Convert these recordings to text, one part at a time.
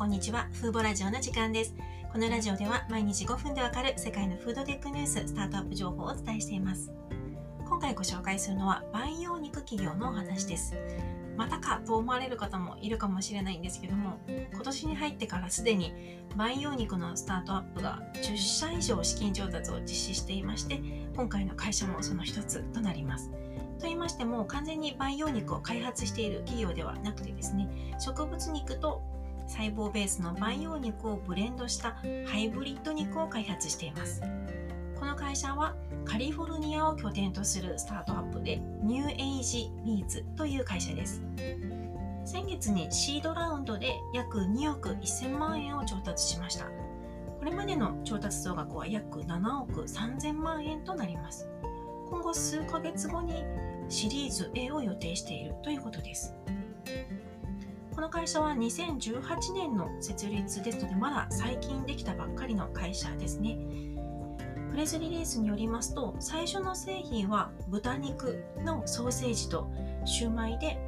こんにちは。フーボラジオの時間です。このラジオでは毎日5分でわかる世界のフードテックニュース、スタートアップ情報をお伝えしています。今回ご紹介するのは培養肉企業のお話です。またかと思われる方もいるかもしれないんですけども、今年に入ってからすでに培養肉のスタートアップが10社以上資金調達を実施していまして、今回の会社もその一つとなります。と言いましても完全に培養肉を開発している企業ではなくてですね植物肉と細胞ベースの培養肉をブレンドしたハイブリッド肉を開発しています。この会社はカリフォルニアを拠点とするスタートアップでニューエイジミーツという会社です。先月にシードラウンドで約2億1000万円を調達しました。これまでの調達総額は約7億3000万円となります。今後数ヶ月後にシリーズ A を予定しているということです。この会社は2018年の設立ですのでまだ最近できたばっかりの会社ですね。プレスリリースによりますと最初の製品は豚肉のソーセージとシューマイで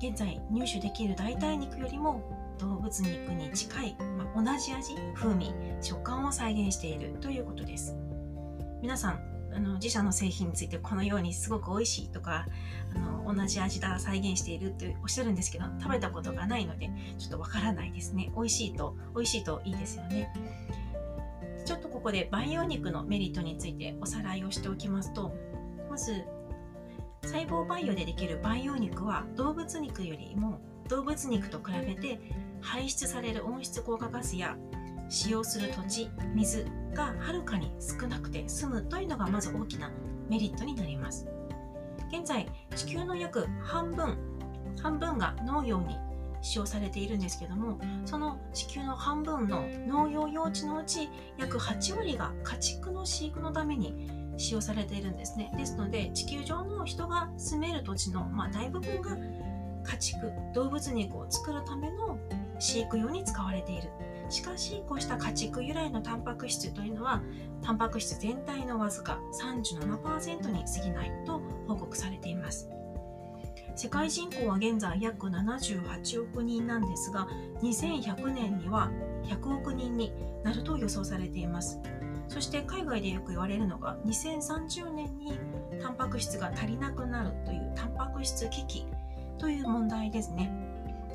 現在入手できる代替肉よりも動物肉に近い、まあ、同じ味風味食感を再現しているということです。皆さんあの自社の製品についてこのようにすごく美味しいとかあの同じ味だ再現しているっておっしゃるんですけど食べたことがないのでちょっとわからないですね。美味しいと美味しいといいですよね。ちょっとここで培養肉のメリットについておさらいをしておきますとまず細胞培養でできる培養肉は動物肉よりも動物肉と比べて排出される温室効果ガスや使用する土地水がはるかに少なくて済むというのがまず大きなメリットになります。現在地球の約半分半分が農業に使用されているんですけどもその地球の半分の農業用地のうち約8割が家畜の飼育のために使用されているんですね。ですので地球上の人が住める土地の、まあ、大部分が家畜動物肉を作るための飼育用に使われている。しかしこうした家畜由来のタンパク質というのはタンパク質全体のわずか37%に過ぎないと報告されています。世界人口は現在約78億人なんですが2100年には100億人になると予想されています。そして海外でよく言われるのが2030年にタンパク質が足りなくなるというタンパク質危機という問題ですね。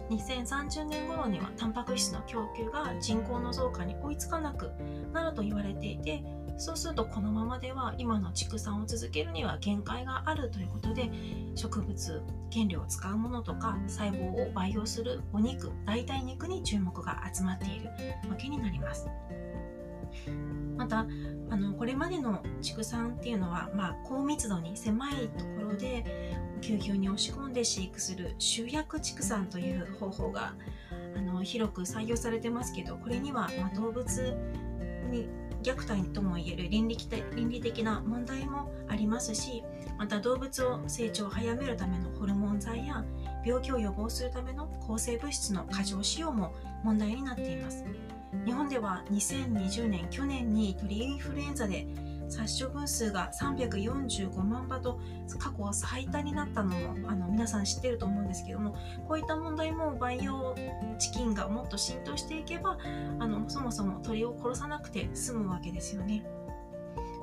2030年頃にはタンパク質の供給が人口の増加に追いつかなくなると言われていてそうするとこのままでは今の畜産を続けるには限界があるということで植物原料を使うものとか細胞を培養するお肉代替肉に注目が集まっているわけになります。またあのこれまでの畜産っていうのは、まあ、高密度に狭いところでぎゅうぎゅうに押し込んで飼育する集約畜産という方法があの広く採用されてますけどこれには、まあ、動物に虐待ともいえる倫理倫理的な問題もありますしまた動物を成長を早めるためのホルモン剤や病気を予防するための抗生物質の過剰使用も問題になっています。日本では2020年去年に鳥インフルエンザで殺処分数が345万羽と過去最多になったのもあの皆さん知ってると思うんですけどもこういった問題も培養チキンがもっと浸透していけばあのそもそも鳥を殺さなくて済むわけですよね。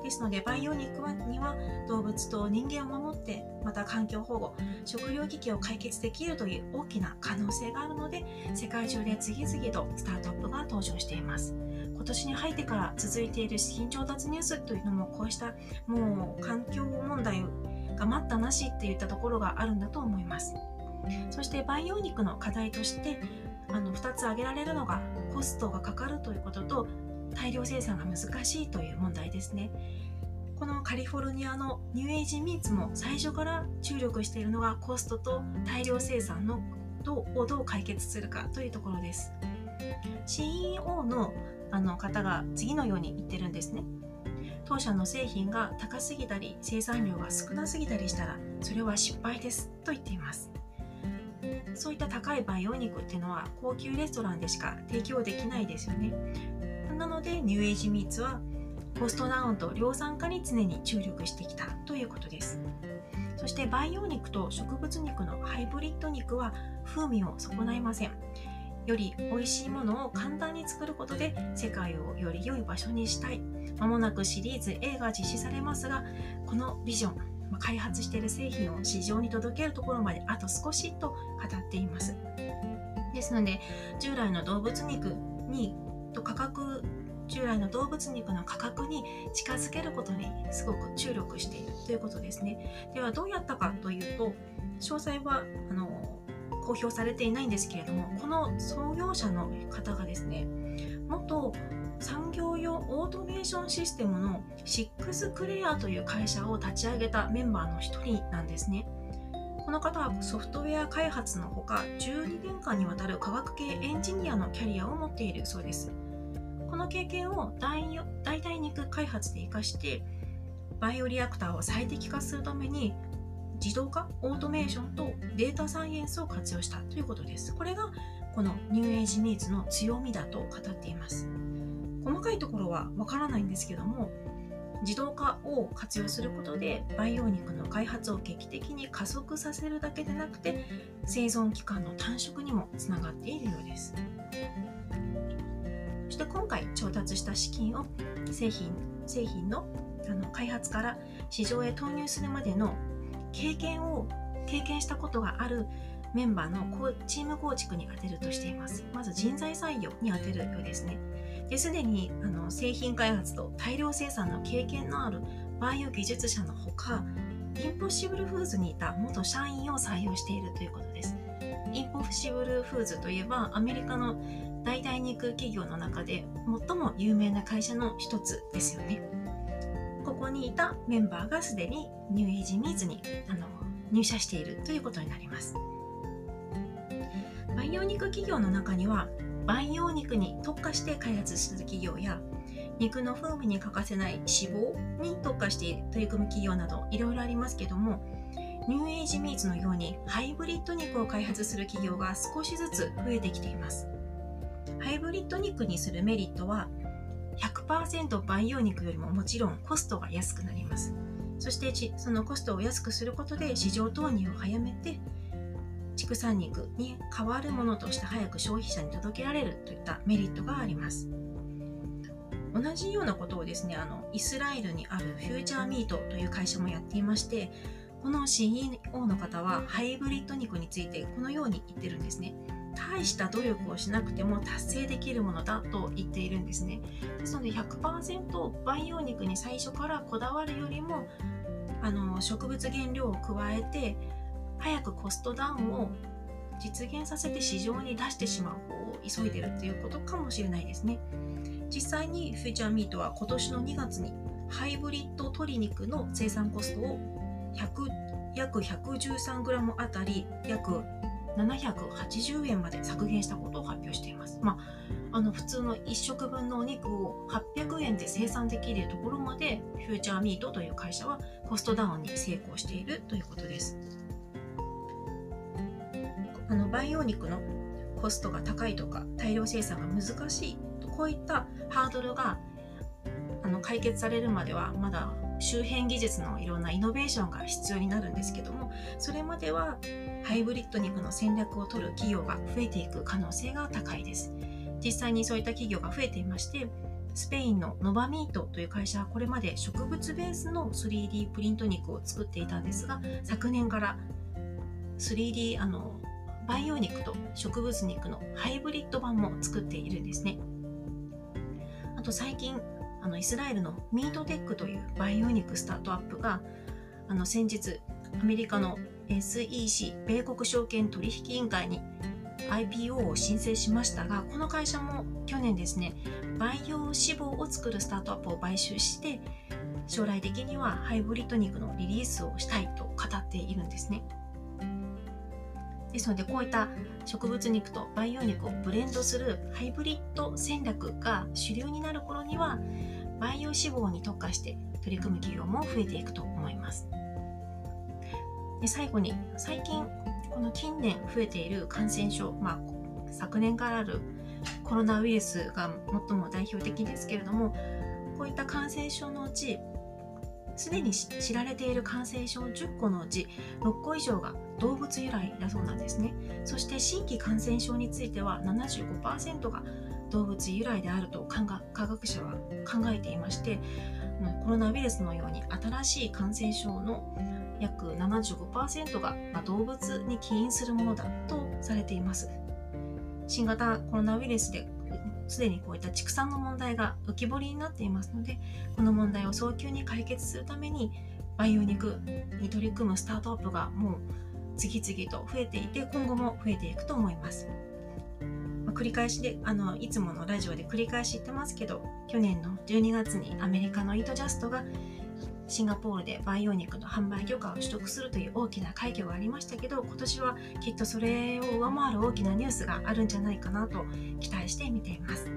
ですので培養肉には動物と人間を守ってまた環境保護食料危機を解決できるという大きな可能性があるので世界中で次々とスタートアップが登場しています。今年に入ってから続いている資金調達ニュースというのもこうしたもう環境問題が待ったなしっていったところがあるんだと思います。そして培養肉の課題としてあの2つ挙げられるのがコストがかかるということと大量生産が難しいという問題ですね。このカリフォルニアのニューエイジミーツも最初から注力しているのがコストと大量生産のをどう解決するかというところです。CEO のあの方が次のように言ってるんですね。当社の製品が高すぎたり生産量が少なすぎたりしたらそれは失敗ですと言っています。そういった高い培養肉っていうのは高級レストランでしか提供できないですよね。なのでニューエイジミーツはコストダウンと量産化に常に注力してきたということです。そして培養肉と植物肉のハイブリッド肉は風味を損ないません。より美味しいものを簡単に作ることで世界をより良い場所にしたい。まもなくシリーズ A が実施されますがこのビジョン開発している製品を市場に届けるところまであと少しと語っています。ですので従来の動物肉にと価格従来の動物肉の価格に近づけることにすごく注力しているということですねではどうやったかというと詳細はあの公表されていないんですけれどもこの創業者の方がですね元産業用オートメーションシステムのシックスクレアという会社を立ち上げたメンバーの一人なんですね。この方はソフトウェア開発のほか12年間にわたる科学系エンジニアのキャリアを持っているそうです。この経験を代替肉開発で生かしてバイオリアクターを最適化するために自動化、オートメーションとデータサイエンスを活用したということです。これがこのニューエイジミーツの強みだと語っています。細かいところはわからないんですけども自動化を活用することで培養肉の開発を劇的に加速させるだけでなくて生存期間の短縮にもつながっているようですして今回調達した資金を製品製品のあの開発から市場へ投入するまでの経験を経験したことがあるメンバーのチーム構築に充てるとしています。まず人材採用に充てるようですね。ですでにあの製品開発と大量生産の経験のあるバイオ技術者のほかインポッシブルフーズにいた元社員を採用しているということです。Impossible Foods といえばアメリカの代替肉企業の中で最も有名な会社の一つですよね。ここにいたメンバーがすでに New Age Meats にあの入社しているということになります。培養肉企業の中には培養肉に特化して開発する企業や肉の風味に欠かせない脂肪に特化して取り組む企業などいろいろありますけどもニューエイジミーツのようにハイブリッド肉を開発する企業が少しずつ増えてきています。ハイブリッド肉にするメリットは100%培養肉よりももちろんコストが安くなります。そしてそのコストを安くすることで市場投入を早めて畜産肉に代わるものとして早く消費者に届けられるといったメリットがあります。同じようなことをですねあのイスラエルにあるフューチャーミートという会社もやっていましてこの CEO の方はハイブリッド肉についてこのように言ってるんですね。大した努力をしなくても達成できるものだと言っているんですね。ですので100%培養肉に最初からこだわるよりもあの植物原料を加えて早くコストダウンを実現させて市場に出してしまう方を急いでるっていうことかもしれないですね。実際にフューチャーミートは今年の2月にハイブリッド鶏肉の生産コストを約 113g あたり約780円まで削減したことを発表しています。まあ、あの普通の1食分のお肉を800円で生産できるところまでフューチャーミートという会社はコストダウンに成功しているということです。あの培養肉のコストが高いとか大量生産が難しいとこういったハードルがあの解決されるまではまだ周辺技術のいろんなイノベーションが必要になるんですけどもそれまではハイブリッド肉の戦略を取る企業が増えていく可能性が高いです。実際にそういった企業が増えていましてスペインのノバミートという会社はこれまで植物ベースの 3D プリント肉を作っていたんですが昨年から 3D あの培養肉と植物肉のハイブリッド版も作っているんですね。あと最近あのイスラエルのミートテックという培養肉スタートアップがあの先日アメリカの SEC 米国証券取引委員会に IPO を申請しましたがこの会社も去年ですね培養脂肪を作るスタートアップを買収して将来的にはハイブリッド肉のリリースをしたいと語っているんですね。ですのでこういった植物肉と培養肉をブレンドするハイブリッド戦略が主流になる頃には培養脂肪に特化して取り組む企業も増えていくと思います。で最後に最近この近年増えている感染症、まあ、昨年からあるコロナウイルスが最も代表的ですけれどもこういった感染症のうちすでに知られている感染症10個のうち6個以上が動物由来だそうなんですね。そして新規感染症については75%が動物由来であると科学者は考えていましてコロナウイルスのように新しい感染症の約75%が動物に起因するものだとされています新型コロナウイルスですでにこういった畜産の問題が浮き彫りになっていますのでこの問題を早急に解決するために培養肉に取り組むスタートアップがもう次々と増えていて今後も増えていくと思います。繰り返しであのいつものラジオで繰り返し言ってますけど去年の12月にアメリカのイートジャストがシンガポールで培養肉の販売許可を取得するという大きな快挙がありましたけど今年はきっとそれを上回る大きなニュースがあるんじゃないかなと期待して見ています。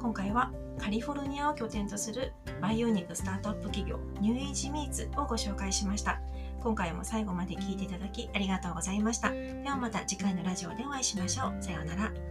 今回はカリフォルニアを拠点とする培養肉スタートアップ企業ニューエイジミーツをご紹介しました。今回も最後まで聞いていただきありがとうございました。ではまた次回のラジオでお会いしましょう。さようなら。